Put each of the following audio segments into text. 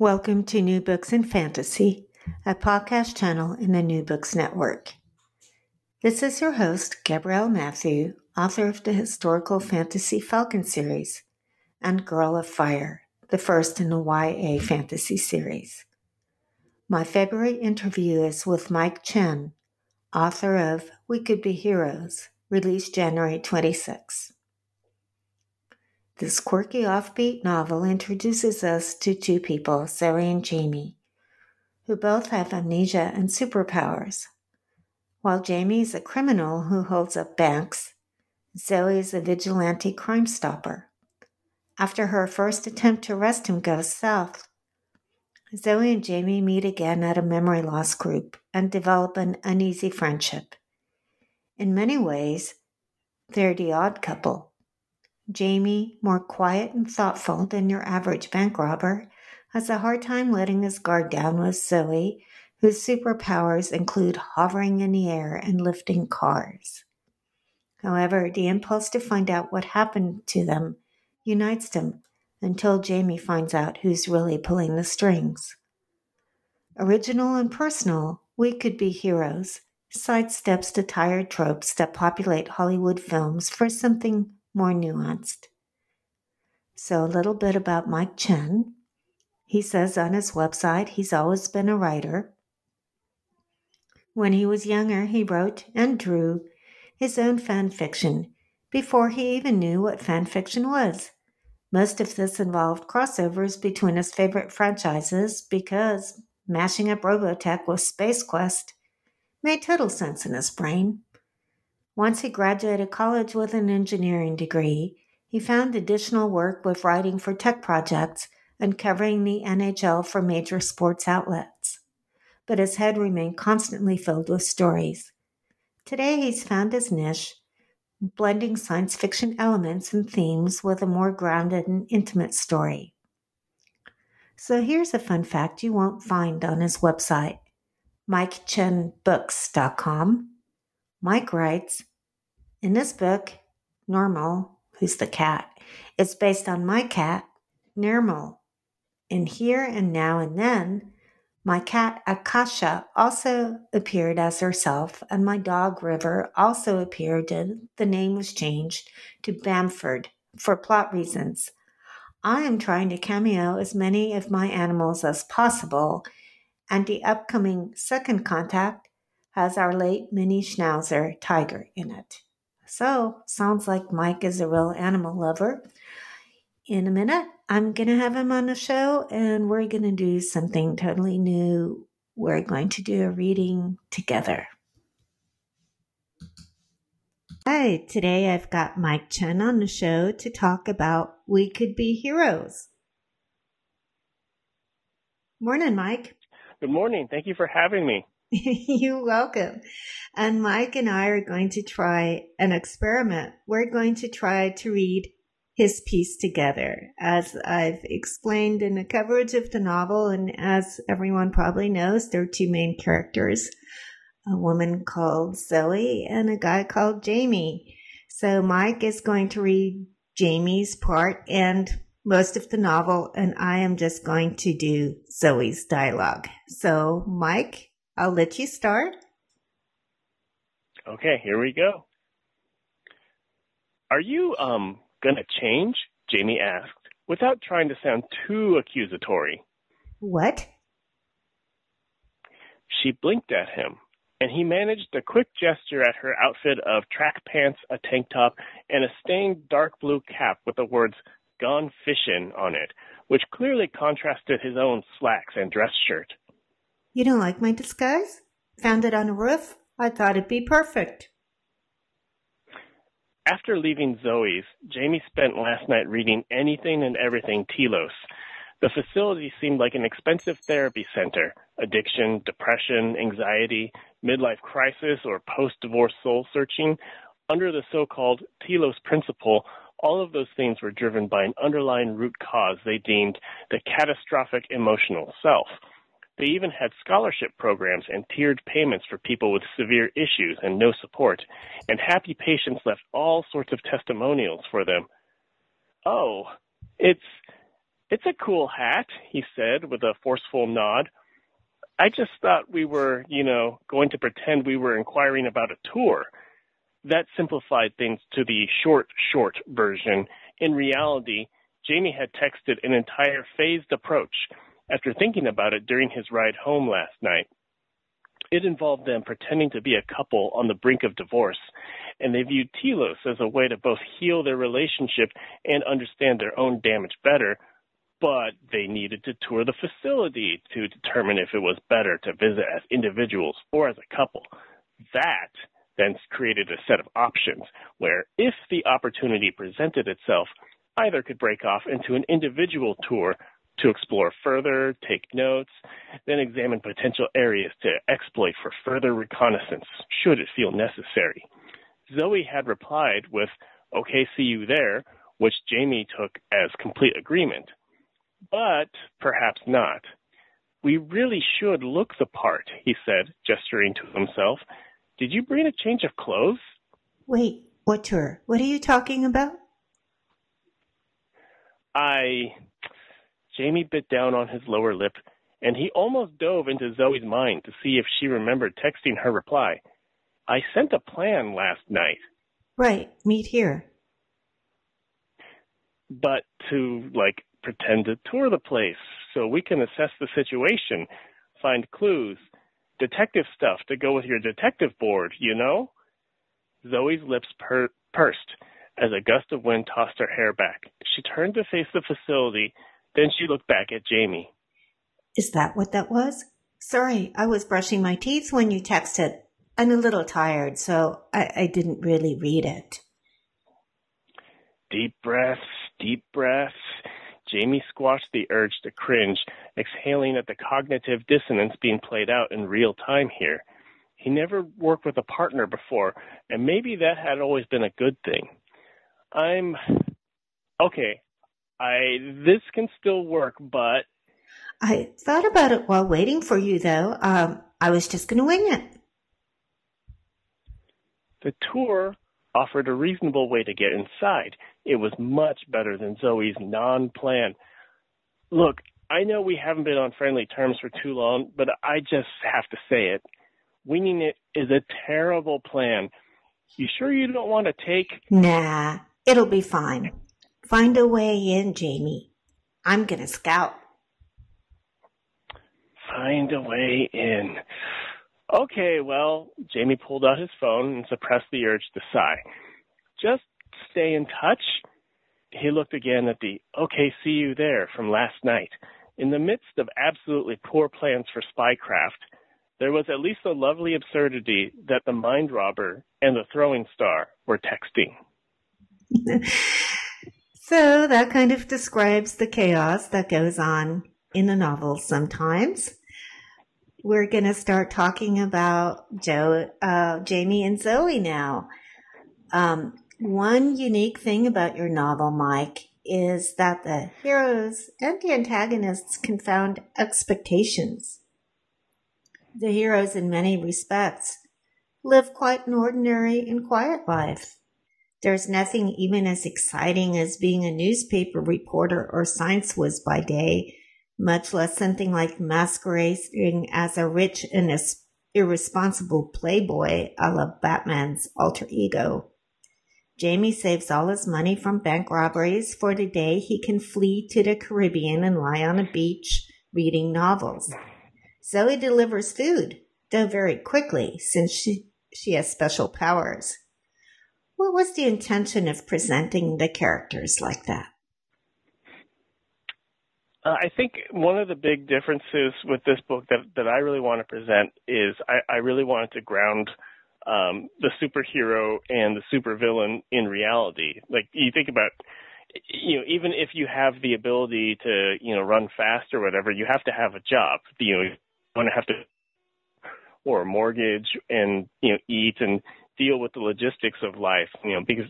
Welcome to New Books in Fantasy, a podcast channel in the New Books Network. This is your host, Gabrielle Mathieu, author of the historical fantasy Falcon series and Girl of Fire, the first in the YA fantasy series. My February interview is with Mike Chen, author of We Could Be Heroes, released January 26. This quirky offbeat novel introduces us to two people, Zoe and Jamie, who both have amnesia and superpowers. While Jamie is a criminal who holds up banks, Zoe is a vigilante crime stopper. After her first attempt to arrest him goes south, Zoe and Jamie meet again at a memory loss group and develop an uneasy friendship. In many ways, they're the odd couple Jamie, more quiet and thoughtful than your average bank robber, has a hard time letting his guard down with Zoe, whose superpowers include hovering in the air and lifting cars. However, the impulse to find out what happened to them unites them until Jamie finds out who's really pulling the strings. Original and personal, we could be heroes, sidesteps the tired tropes that populate Hollywood films for something more nuanced. So, a little bit about Mike Chen. He says on his website he's always been a writer. When he was younger, he wrote and drew his own fan fiction before he even knew what fan fiction was. Most of this involved crossovers between his favorite franchises because mashing up Robotech with Space Quest made total sense in his brain. Once he graduated college with an engineering degree, he found additional work with writing for tech projects and covering the NHL for major sports outlets. But his head remained constantly filled with stories. Today, he's found his niche, blending science fiction elements and themes with a more grounded and intimate story. So here's a fun fact you won't find on his website, MikeChenBooks.com. Mike writes In this book, Normal, who's the cat, is based on my cat, Normal. In Here and Now and Then, my cat Akasha also appeared as herself, and my dog River also appeared. And the name was changed to Bamford for plot reasons. I am trying to cameo as many of my animals as possible, and the upcoming second contact has our late mini schnauzer tiger in it. So, sounds like Mike is a real animal lover. In a minute, I'm going to have him on the show and we're going to do something totally new. We're going to do a reading together. Hi, today I've got Mike Chen on the show to talk about We Could Be Heroes. Morning, Mike. Good morning. Thank you for having me. You're welcome. And Mike and I are going to try an experiment. We're going to try to read his piece together. As I've explained in the coverage of the novel, and as everyone probably knows, there are two main characters a woman called Zoe and a guy called Jamie. So Mike is going to read Jamie's part and most of the novel, and I am just going to do Zoe's dialogue. So, Mike, I'll let you start. Okay, here we go. Are you um gonna change? Jamie asked, without trying to sound too accusatory. What? She blinked at him, and he managed a quick gesture at her outfit of track pants, a tank top, and a stained dark blue cap with the words Gone Fishin' on it, which clearly contrasted his own slacks and dress shirt. You don't like my disguise? Found it on a roof? I thought it'd be perfect. After leaving Zoe's, Jamie spent last night reading anything and everything Telos. The facility seemed like an expensive therapy center. Addiction, depression, anxiety, midlife crisis, or post-divorce soul searching. Under the so-called Telos principle, all of those things were driven by an underlying root cause they deemed the catastrophic emotional self. They even had scholarship programs and tiered payments for people with severe issues and no support, and happy patients left all sorts of testimonials for them. Oh, it's it's a cool hat, he said with a forceful nod. I just thought we were, you know, going to pretend we were inquiring about a tour. That simplified things to the short, short version. In reality, Jamie had texted an entire phased approach after thinking about it during his ride home last night. It involved them pretending to be a couple on the brink of divorce, and they viewed Telos as a way to both heal their relationship and understand their own damage better, but they needed to tour the facility to determine if it was better to visit as individuals or as a couple. That then created a set of options where, if the opportunity presented itself, either could break off into an individual tour to explore further, take notes, then examine potential areas to exploit for further reconnaissance should it feel necessary. Zoe had replied with, okay, see you there, which Jamie took as complete agreement. But perhaps not. We really should look the part, he said, gesturing to himself. Did you bring a change of clothes? Wait, what tour? What are you talking about? I Jamie bit down on his lower lip, and he almost dove into Zoe's mind to see if she remembered texting her reply. I sent a plan last night. Right, meet here. But to, like, pretend to tour the place so we can assess the situation, find clues, detective stuff to go with your detective board, you know? Zoe's lips per- pursed as a gust of wind tossed her hair back. She turned to face the facility then she looked back at Jamie. Is that what that was? Sorry, I was brushing my teeth when you texted. I'm a little tired, so I, I didn't really read it. Deep breaths, deep breaths. Jamie squashed the urge to cringe, exhaling at the cognitive dissonance being played out in real time here. He never worked with a partner before, and maybe that had always been a good thing. I'm okay. I this can still work, but I thought about it while waiting for you, though. Um, I was just going to wing it. The tour offered a reasonable way to get inside. It was much better than Zoe's non-plan. Look, I know we haven't been on friendly terms for too long, but I just have to say it. Winging it is a terrible plan. You sure you don't want to take? Nah, it'll be fine. Find a way in, Jamie. I'm going to scout. Find a way in. Okay, well, Jamie pulled out his phone and suppressed the urge to sigh. Just stay in touch. He looked again at the okay, see you there from last night. In the midst of absolutely poor plans for spycraft, there was at least a lovely absurdity that the mind robber and the throwing star were texting. So that kind of describes the chaos that goes on in the novel sometimes. We're going to start talking about Joe, uh, Jamie and Zoe now. Um, one unique thing about your novel, Mike, is that the heroes and the antagonists confound expectations. The heroes, in many respects, live quite an ordinary and quiet life. There's nothing even as exciting as being a newspaper reporter or science whiz by day, much less something like masquerading as a rich and irresponsible playboy a la Batman's alter ego. Jamie saves all his money from bank robberies for the day he can flee to the Caribbean and lie on a beach reading novels. Zoe delivers food, though very quickly since she, she has special powers. What was the intention of presenting the characters like that? Uh, I think one of the big differences with this book that, that I really want to present is I, I really wanted to ground um, the superhero and the supervillain in reality. Like you think about, you know, even if you have the ability to, you know, run fast or whatever, you have to have a job. You know, you want to have to or a mortgage and you know eat and deal with the logistics of life, you know, because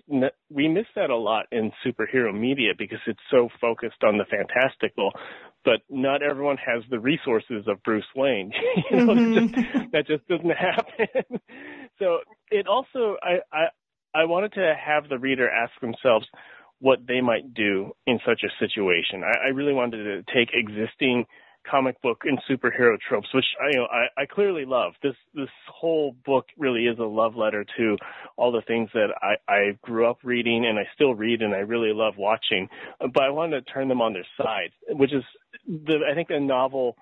we miss that a lot in superhero media because it's so focused on the fantastical, but not everyone has the resources of Bruce Wayne. you know, mm-hmm. that, just, that just doesn't happen. so it also, I, I, I wanted to have the reader ask themselves what they might do in such a situation. I, I really wanted to take existing comic book and superhero tropes, which I, you know I, I clearly love. This this whole book really is a love letter to all the things that I, I grew up reading and I still read and I really love watching. But I wanted to turn them on their side, which is the I think the novel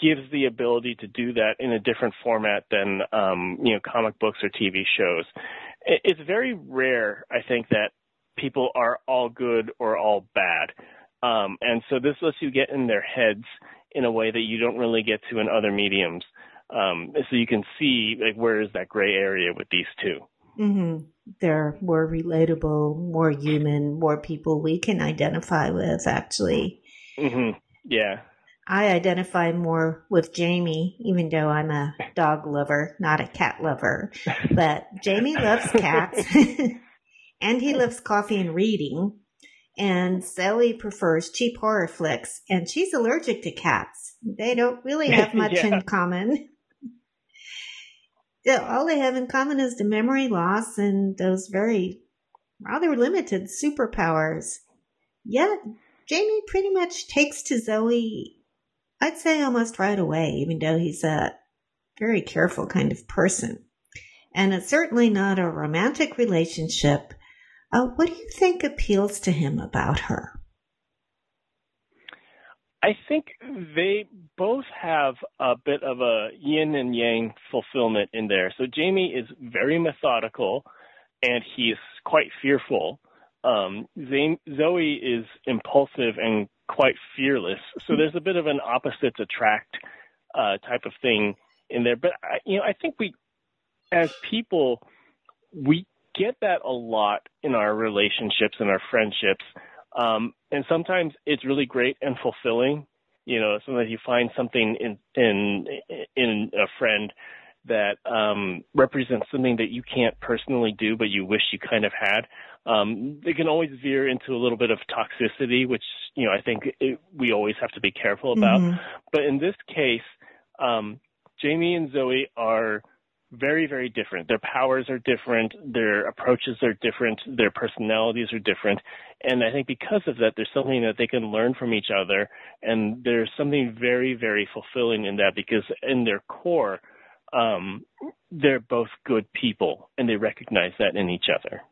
gives the ability to do that in a different format than um, you know comic books or TV shows. It's very rare, I think, that people are all good or all bad. Um, and so this lets you get in their heads in a way that you don't really get to in other mediums. Um, so you can see like where is that gray area with these 2 mm-hmm. They're more relatable, more human, more people we can identify with. Actually, mm-hmm. yeah. I identify more with Jamie, even though I'm a dog lover, not a cat lover. But Jamie loves cats, and he loves coffee and reading and Zoe prefers cheap horror flicks, and she's allergic to cats. They don't really have much yeah. in common. All they have in common is the memory loss and those very rather limited superpowers. Yet, Jamie pretty much takes to Zoe, I'd say almost right away, even though he's a very careful kind of person. And it's certainly not a romantic relationship uh, what do you think appeals to him about her? I think they both have a bit of a yin and yang fulfillment in there. So Jamie is very methodical and he's quite fearful. Um, Zoe is impulsive and quite fearless. So there's a bit of an opposites attract uh, type of thing in there. But I, you know, I think we, as people, we get that a lot in our relationships and our friendships. Um, and sometimes it's really great and fulfilling. You know, sometimes you find something in in in a friend that um, represents something that you can't personally do, but you wish you kind of had. Um, it can always veer into a little bit of toxicity, which you know I think it, we always have to be careful about. Mm-hmm. But in this case, um, Jamie and Zoe are very, very different. Their powers are different. Their approaches are different. Their personalities are different. And I think because of that, there's something that they can learn from each other. And there's something very, very fulfilling in that because in their core, um, they're both good people and they recognize that in each other.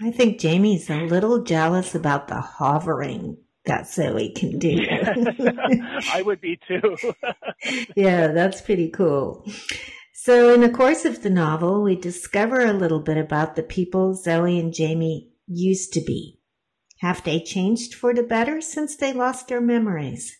I think Jamie's a little jealous about the hovering that Zoe can do. I would be too. yeah, that's pretty cool. So, in the course of the novel, we discover a little bit about the people Zoe and Jamie used to be. Have they changed for the better since they lost their memories?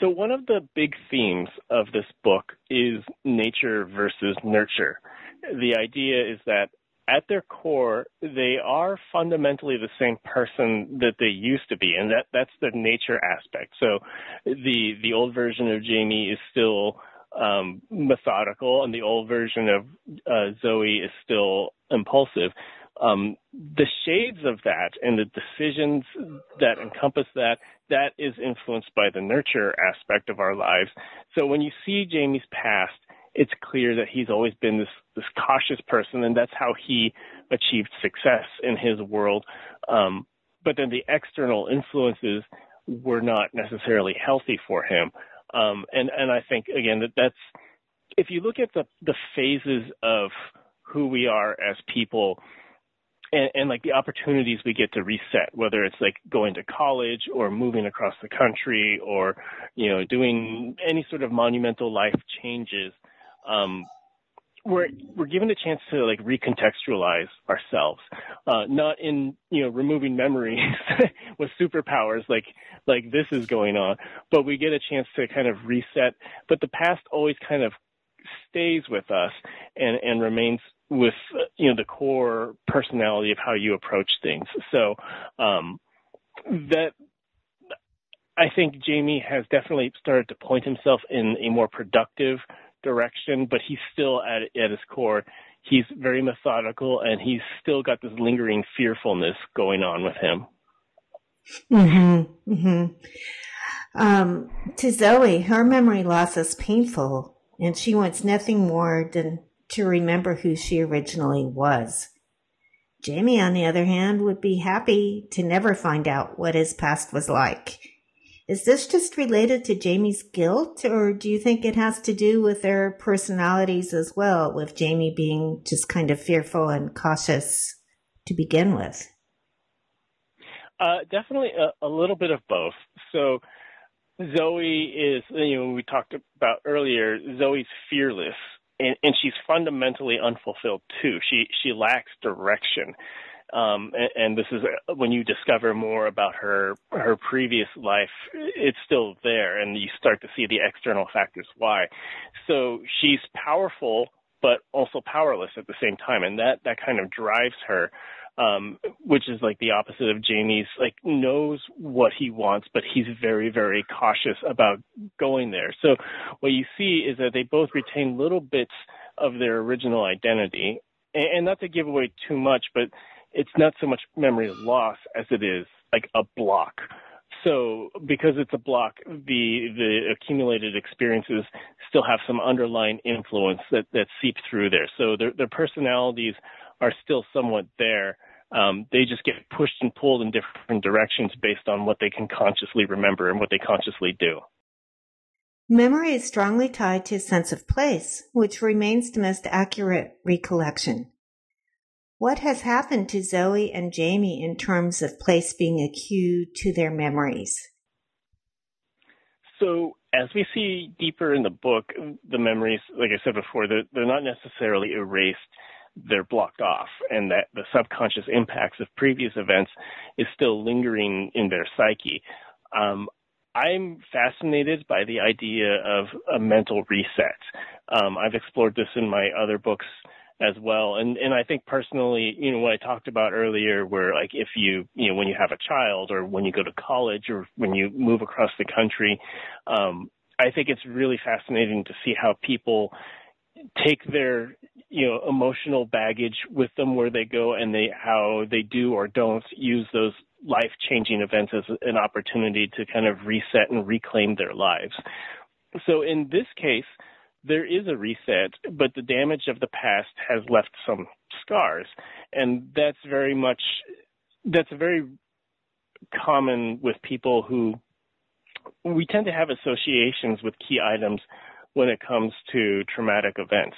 So, one of the big themes of this book is nature versus nurture. The idea is that at their core, they are fundamentally the same person that they used to be, and that, that's the nature aspect. So, the the old version of Jamie is still um, methodical, and the old version of uh, Zoe is still impulsive. Um, the shades of that and the decisions that encompass that, that is influenced by the nurture aspect of our lives. So when you see Jamie's past, it's clear that he's always been this, this cautious person, and that's how he achieved success in his world. Um, but then the external influences were not necessarily healthy for him. Um, and and I think again that that's if you look at the the phases of who we are as people. And, and like the opportunities we get to reset, whether it's like going to college or moving across the country or, you know, doing any sort of monumental life changes, um, we're we're given a chance to like recontextualize ourselves, uh, not in you know removing memories with superpowers like like this is going on, but we get a chance to kind of reset. But the past always kind of stays with us and and remains with you know the core personality of how you approach things. So um, that I think Jamie has definitely started to point himself in a more productive direction, but he's still at at his core. He's very methodical, and he's still got this lingering fearfulness going on with him. Mm-hmm. Mm-hmm. Um, to Zoe, her memory loss is painful, and she wants nothing more than to remember who she originally was. Jamie, on the other hand, would be happy to never find out what his past was like. Is this just related to Jamie's guilt, or do you think it has to do with their personalities as well, with Jamie being just kind of fearful and cautious to begin with? Uh, definitely a, a, little bit of both. So Zoe is, you know, we talked about earlier, Zoe's fearless and, and she's fundamentally unfulfilled too. She, she lacks direction. Um, and, and, this is uh, when you discover more about her her previous life, it's still there, and you start to see the external factors why. So she's powerful, but also powerless at the same time, and that that kind of drives her um, which is like the opposite of Jamie's, like knows what he wants, but he's very, very cautious about going there. So what you see is that they both retain little bits of their original identity. And, and not to give away too much, but it's not so much memory loss as it is like a block. So because it's a block, the the accumulated experiences still have some underlying influence that that seep through there. So their their personalities are still somewhat there. Um, they just get pushed and pulled in different directions based on what they can consciously remember and what they consciously do. Memory is strongly tied to a sense of place, which remains the most accurate recollection. What has happened to Zoe and Jamie in terms of place being a cue to their memories? So, as we see deeper in the book, the memories, like I said before, they're, they're not necessarily erased they're blocked off and that the subconscious impacts of previous events is still lingering in their psyche. Um, I'm fascinated by the idea of a mental reset. Um, I've explored this in my other books as well. And, and I think personally, you know, what I talked about earlier, where like if you, you know, when you have a child or when you go to college or when you move across the country, um, I think it's really fascinating to see how people take their you know emotional baggage with them where they go and they how they do or don't use those life changing events as an opportunity to kind of reset and reclaim their lives so in this case there is a reset but the damage of the past has left some scars and that's very much that's very common with people who we tend to have associations with key items when it comes to traumatic events.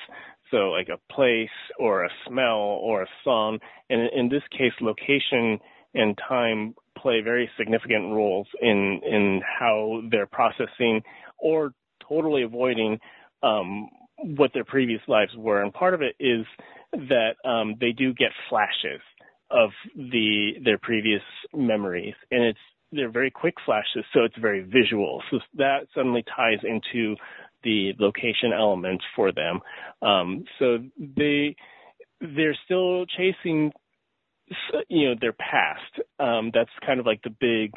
So, like a place or a smell or a song, and in this case, location and time play very significant roles in in how they're processing or totally avoiding um, what their previous lives were. And part of it is that um, they do get flashes of the their previous memories, and it's they're very quick flashes, so it's very visual. So that suddenly ties into the location element for them. Um, so they they're still chasing you know their past. Um, that's kind of like the big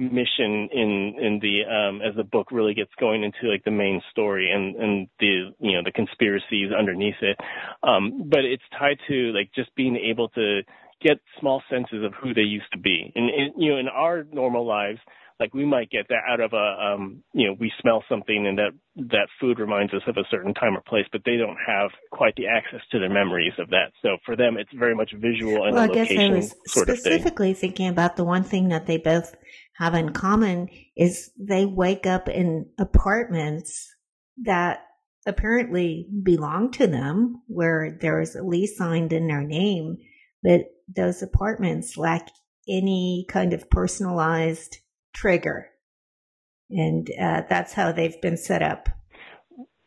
mission in in the um as the book really gets going into like the main story and and the you know the conspiracies underneath it. Um but it's tied to like just being able to get small senses of who they used to be. And, and you know in our normal lives like we might get that out of a um you know we smell something and that that food reminds us of a certain time or place but they don't have quite the access to their memories of that. So for them it's very much visual and well, I guess I was specifically thinking about the one thing that they both have in common is they wake up in apartments that apparently belong to them where there is a lease signed in their name but those apartments lack any kind of personalized trigger. And uh, that's how they've been set up.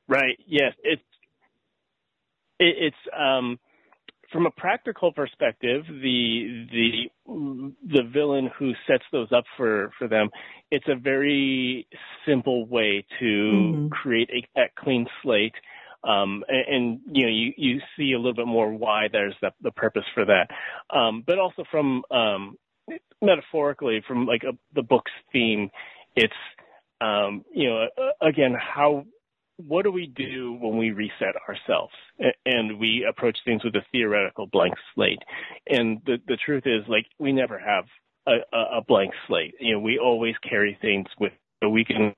Right. Yes. It's it, it's um, from a practical perspective, the the the villain who sets those up for for them, it's a very simple way to mm-hmm. create a, a clean slate. Um, and, and, you know, you, you see a little bit more why there's the, the purpose for that. Um, but also from, um, metaphorically from like a, the book's theme, it's, um, you know, again, how, what do we do when we reset ourselves and we approach things with a theoretical blank slate? And the, the truth is like, we never have a, a blank slate. You know, we always carry things with, so we can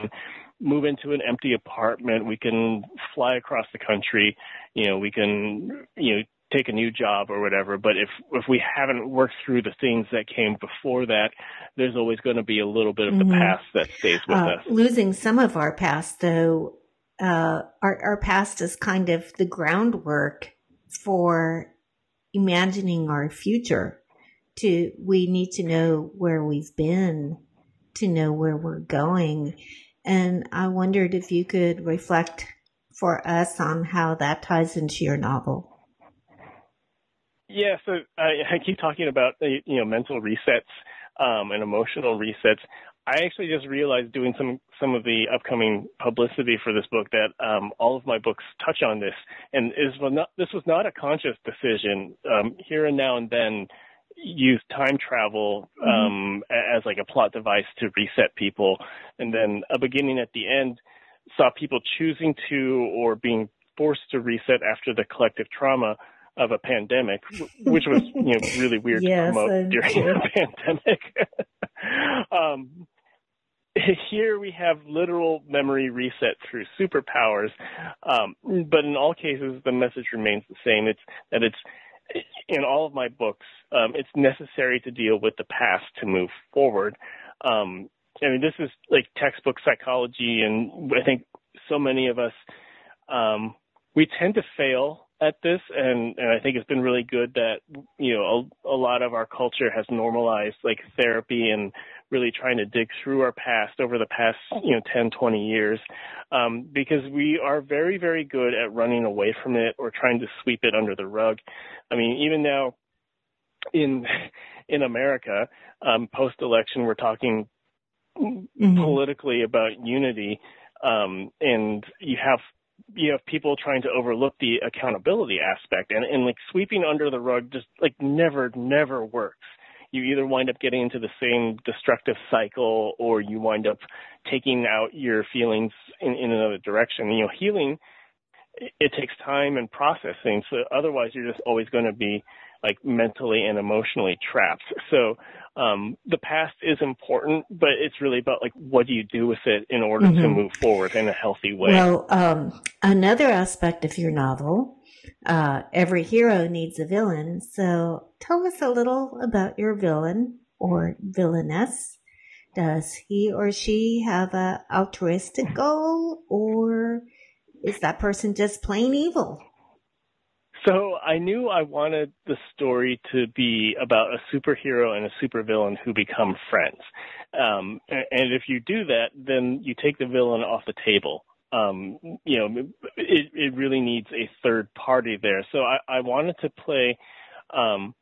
move into an empty apartment. We can fly across the country. You know, we can, you know, take a new job or whatever. But if if we haven't worked through the things that came before that, there's always going to be a little bit of the mm-hmm. past that stays with uh, us. Losing some of our past, though, uh, our our past is kind of the groundwork for imagining our future. To we need to know where we've been to know where we're going and I wondered if you could reflect for us on how that ties into your novel. Yeah, so I, I keep talking about you know mental resets um, and emotional resets. I actually just realized doing some some of the upcoming publicity for this book that um, all of my books touch on this, and is not, this was not a conscious decision. Um, here and now and then, use time travel mm-hmm. um, mm-hmm. as like a plot device to reset people, and then a beginning at the end saw people choosing to or being forced to reset after the collective trauma of a pandemic, which was you know really weird yes, to promote during a pandemic. um, here we have literal memory reset through superpowers, um, but in all cases the message remains the same. It's that it's in all of my books, um, it's necessary to deal with the past to move forward. Um, I mean, this is like textbook psychology, and I think so many of us um, we tend to fail at this, and, and I think it's been really good that you know a, a lot of our culture has normalized like therapy and really trying to dig through our past over the past you know 10 20 years um, because we are very very good at running away from it or trying to sweep it under the rug. I mean even now in in america um, post election we're talking mm-hmm. politically about unity um, and you have you have people trying to overlook the accountability aspect. And, and like sweeping under the rug just like never never works you either wind up getting into the same destructive cycle or you wind up taking out your feelings in, in another direction. You know, healing, it takes time and processing. So otherwise you're just always going to be like mentally and emotionally trapped. So um, the past is important, but it's really about like what do you do with it in order mm-hmm. to move forward in a healthy way. Well, um, another aspect of your novel uh, every hero needs a villain. So tell us a little about your villain or villainess. Does he or she have a altruistic goal or is that person just plain evil? So I knew I wanted the story to be about a superhero and a supervillain who become friends. Um, and if you do that, then you take the villain off the table um, you know, it, it really needs a third party there. So I, I wanted to play, um,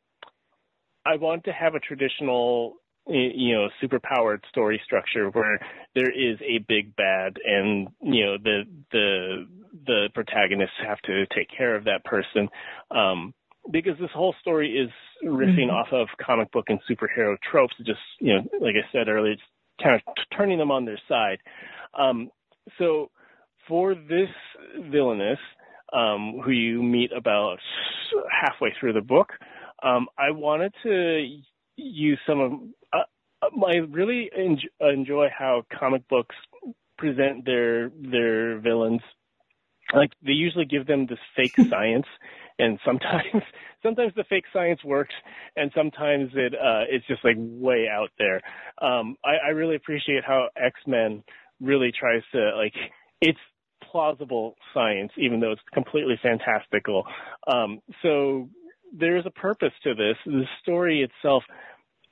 I wanted to have a traditional, you know, superpowered story structure where there is a big bad and, you know, the, the, the protagonists have to take care of that person. Um, because this whole story is riffing mm-hmm. off of comic book and superhero tropes, just, you know, like I said earlier, it's kind of t- turning them on their side. Um, so, for this villainess, um, who you meet about halfway through the book, um, I wanted to use some of. Uh, I really enjoy how comic books present their their villains. Like they usually give them this fake science, and sometimes sometimes the fake science works, and sometimes it uh, it's just like way out there. Um, I, I really appreciate how X Men really tries to like it's plausible science, even though it's completely fantastical. Um, so there's a purpose to this. The story itself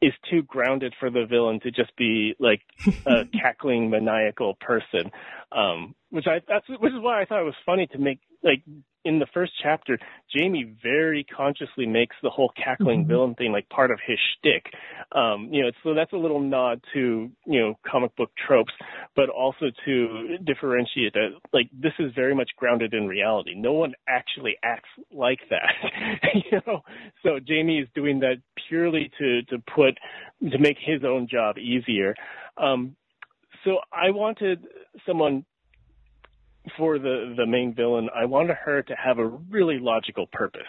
is too grounded for the villain to just be like a cackling maniacal person. Um, which I that's which is why I thought it was funny to make like in the first chapter, Jamie very consciously makes the whole cackling mm-hmm. villain thing like part of his shtick. Um, you know, so that's a little nod to you know comic book tropes, but also to differentiate that like this is very much grounded in reality. No one actually acts like that, you know. So Jamie is doing that purely to to put to make his own job easier. Um, so I wanted someone for the the main villain, I wanted her to have a really logical purpose,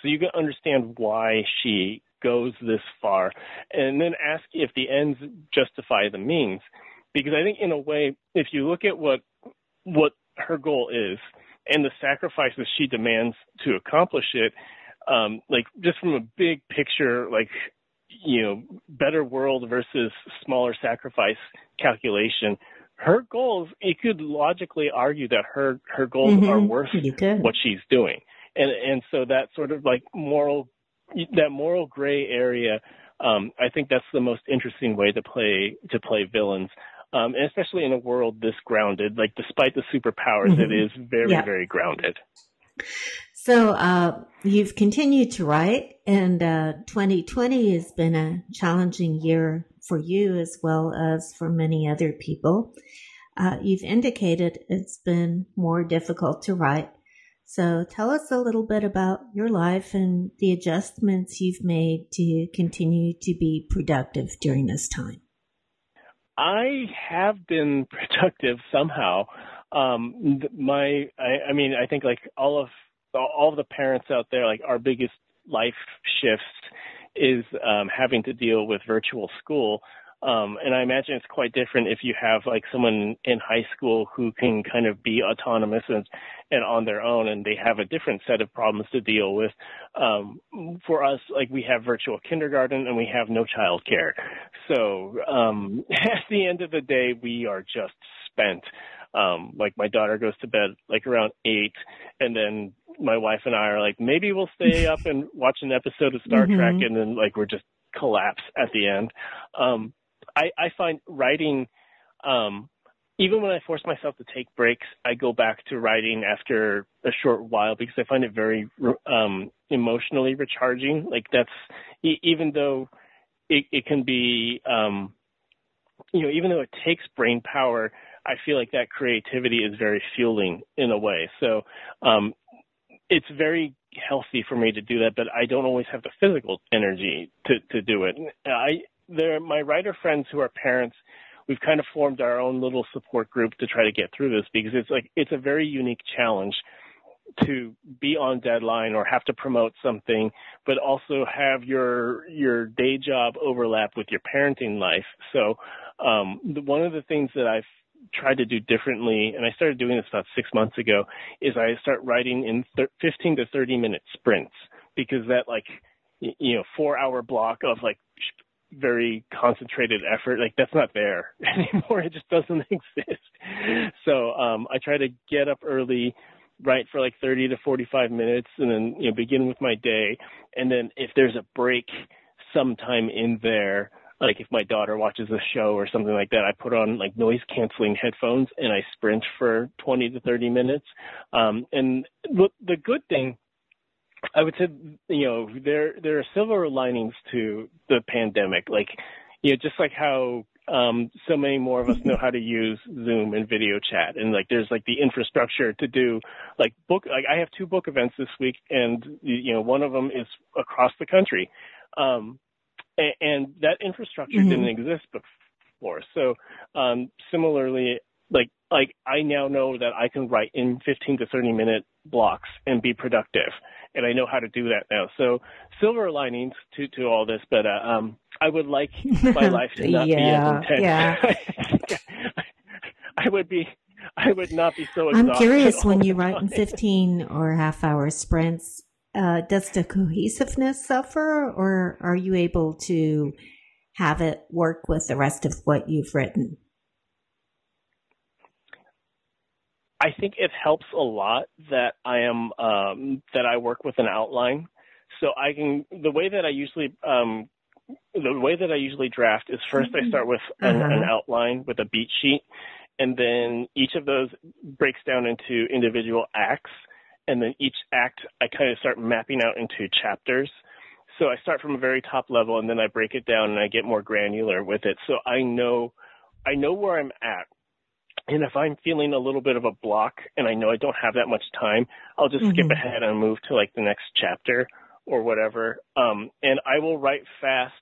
so you can understand why she goes this far, and then ask if the ends justify the means. Because I think, in a way, if you look at what what her goal is and the sacrifices she demands to accomplish it, um, like just from a big picture, like you know, better world versus smaller sacrifice calculation, her goals, you could logically argue that her, her goals mm-hmm. are worth what she's doing. And, and so that sort of like moral, that moral gray area, um, I think that's the most interesting way to play, to play villains. Um, and especially in a world this grounded, like despite the superpowers, mm-hmm. it is very, yeah. very grounded. So uh, you've continued to write, and uh, 2020 has been a challenging year for you as well as for many other people. Uh, you've indicated it's been more difficult to write. So tell us a little bit about your life and the adjustments you've made to continue to be productive during this time. I have been productive somehow. Um, my, I, I mean, I think like all of all of the parents out there, like our biggest life shifts is um, having to deal with virtual school. Um, and I imagine it's quite different if you have like someone in high school who can kind of be autonomous and, and on their own and they have a different set of problems to deal with. Um, for us, like we have virtual kindergarten and we have no child care. So, um, at the end of the day, we are just spent. Um, like my daughter goes to bed like around eight and then my wife and I are like, maybe we'll stay up and watch an episode of Star mm-hmm. Trek, and then like we're just collapse at the end. Um, I, I find writing, um, even when I force myself to take breaks, I go back to writing after a short while because I find it very um, emotionally recharging. Like that's even though it, it can be, um, you know, even though it takes brain power, I feel like that creativity is very fueling in a way. So um, it's very healthy for me to do that, but I don't always have the physical energy to to do it. I there my writer friends who are parents, we've kind of formed our own little support group to try to get through this because it's like it's a very unique challenge to be on deadline or have to promote something, but also have your your day job overlap with your parenting life. So um, one of the things that I've tried to do differently, and I started doing this about six months ago, is I start writing in th- 15 to 30 minute sprints because that like, you know, four hour block of like very concentrated effort, like that's not there anymore. It just doesn't exist. So, um, I try to get up early, write for like 30 to 45 minutes and then, you know, begin with my day. And then if there's a break sometime in there, like if my daughter watches a show or something like that, I put on like noise canceling headphones and I sprint for 20 to 30 minutes. Um, and the, the good thing, I would say, you know, there, there are silver linings to the pandemic. Like, you know, just like how, um, so many more of us know how to use Zoom and video chat. And like, there's like the infrastructure to do like book, like I have two book events this week and, you know, one of them is across the country. Um, and, and that infrastructure mm-hmm. didn't exist before. So um, similarly, like like I now know that I can write in 15 to 30 minute blocks and be productive, and I know how to do that now. So silver linings to to all this, but uh, um, I would like my life to not yeah, be as intense. Yeah. I would be. I would not be so. I'm curious when you write in 15 or half hour sprints uh, does the cohesiveness suffer, or are you able to have it work with the rest of what you've written? I think it helps a lot that I am um, that I work with an outline, so I can the way that I usually um, the way that I usually draft is first I start with an, uh-huh. an outline with a beat sheet, and then each of those breaks down into individual acts and then each act I kind of start mapping out into chapters. So I start from a very top level and then I break it down and I get more granular with it. So I know I know where I'm at. And if I'm feeling a little bit of a block and I know I don't have that much time, I'll just mm-hmm. skip ahead and move to like the next chapter or whatever. Um, and I will write fast.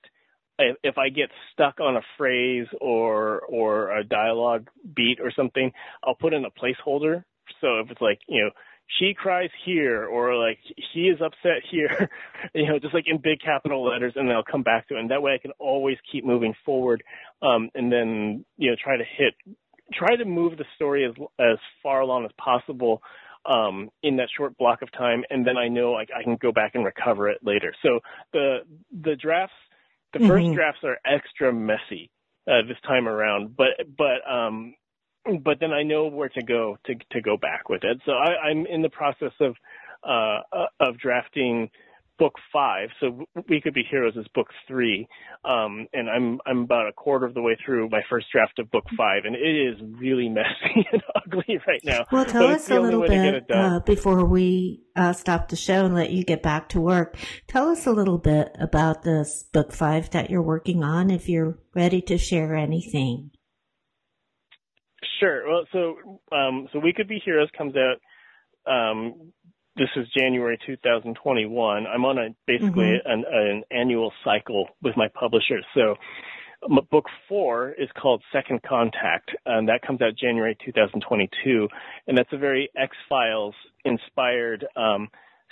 If I get stuck on a phrase or or a dialogue beat or something, I'll put in a placeholder. So if it's like you know she cries here or like he is upset here you know just like in big capital letters and then i'll come back to it and that way i can always keep moving forward um and then you know try to hit try to move the story as as far along as possible um in that short block of time and then i know like i can go back and recover it later so the the drafts the mm-hmm. first drafts are extra messy uh, this time around but but um but then I know where to go to to go back with it. So I, I'm in the process of uh, of drafting book five. So we could be heroes is book three, um, and I'm I'm about a quarter of the way through my first draft of book five, and it is really messy and ugly right now. Well, tell us a little bit uh, before we uh, stop the show and let you get back to work. Tell us a little bit about this book five that you're working on, if you're ready to share anything. Sure. Well, so um, so we could be heroes comes out. Um, this is January 2021. I'm on a basically mm-hmm. an, an, annual cycle with my publisher. So book four is called Second Contact, and that comes out January 2022, and that's a very X Files inspired. Um,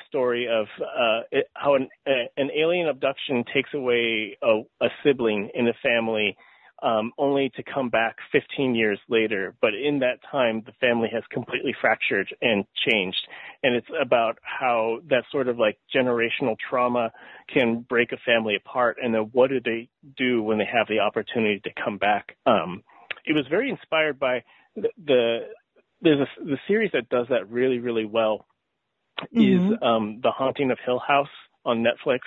story of uh, it, how an, an alien abduction takes away a, a sibling in a family um, only to come back 15 years later. But in that time, the family has completely fractured and changed. And it's about how that sort of like generational trauma can break a family apart. And then what do they do when they have the opportunity to come back? Um, it was very inspired by the, the there's a the series that does that really really well mm-hmm. is um, the Haunting of Hill House on Netflix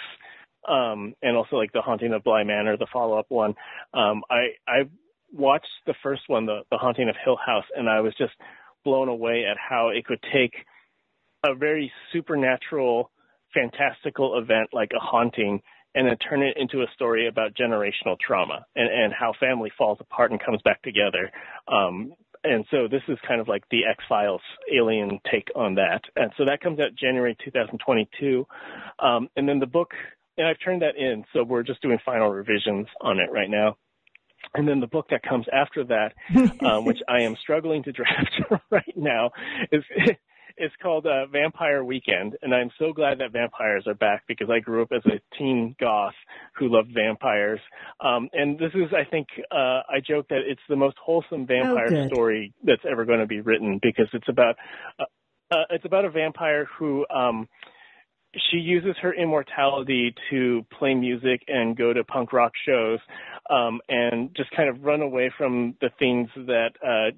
um, and also like the Haunting of Bly Manor, the follow-up one. Um, I I watched the first one, the the Haunting of Hill House, and I was just blown away at how it could take a very supernatural, fantastical event like a haunting and then turn it into a story about generational trauma and, and how family falls apart and comes back together. Um, and so this is kind of like the X Files alien take on that. And so that comes out January 2022. Um, and then the book and I've turned that in, so we're just doing final revisions on it right now. And then the book that comes after that, um, which I am struggling to draft right now, is it's called uh, Vampire Weekend, and I'm so glad that vampires are back because I grew up as a teen goth who loved vampires. Um, and this is, I think, uh, I joke that it's the most wholesome vampire oh, story that's ever going to be written because it's about uh, uh, it's about a vampire who um, she uses her immortality to play music and go to punk rock shows um, and just kind of run away from the things that uh,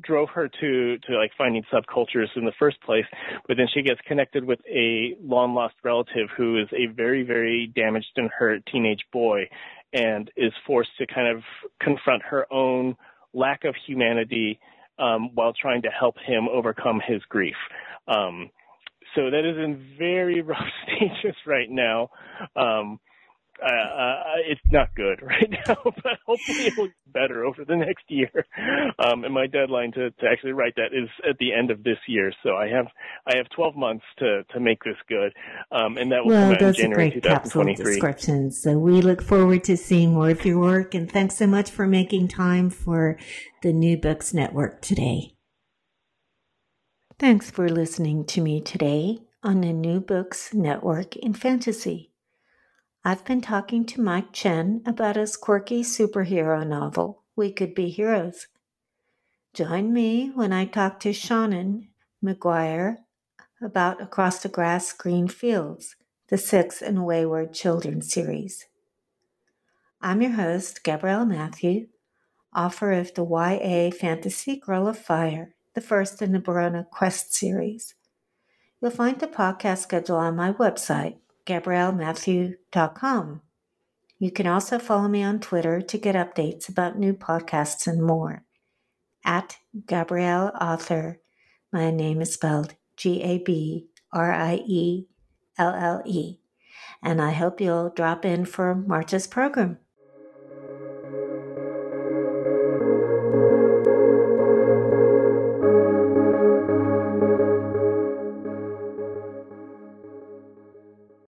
drove her to to like finding subcultures in the first place. But then she gets connected with a long lost relative who is a very very damaged and hurt teenage boy and is forced to kind of confront her own lack of humanity um, while trying to help him overcome his grief. Um, so that is in very rough stages right now. Um, uh, uh, it's not good right now, but hopefully it will get better over the next year. Um, and my deadline to, to actually write that is at the end of this year. So I have I have 12 months to, to make this good, um, and that will well, come out in January 2023. Descriptions. So we look forward to seeing more of your work, and thanks so much for making time for the New Books Network today. Thanks for listening to me today on the New Books Network in Fantasy. I've been talking to Mike Chen about his quirky superhero novel, We Could Be Heroes. Join me when I talk to Seanan McGuire about Across the Grass Green Fields, the Six and Wayward Children series. I'm your host, Gabrielle Mathieu, author of the YA fantasy Girl of Fire the first in the Barona Quest series. You'll find the podcast schedule on my website, GabrielleMathieu.com. You can also follow me on Twitter to get updates about new podcasts and more. At Gabrielle Author. My name is spelled G A B R I E L L E. And I hope you'll drop in for March's program.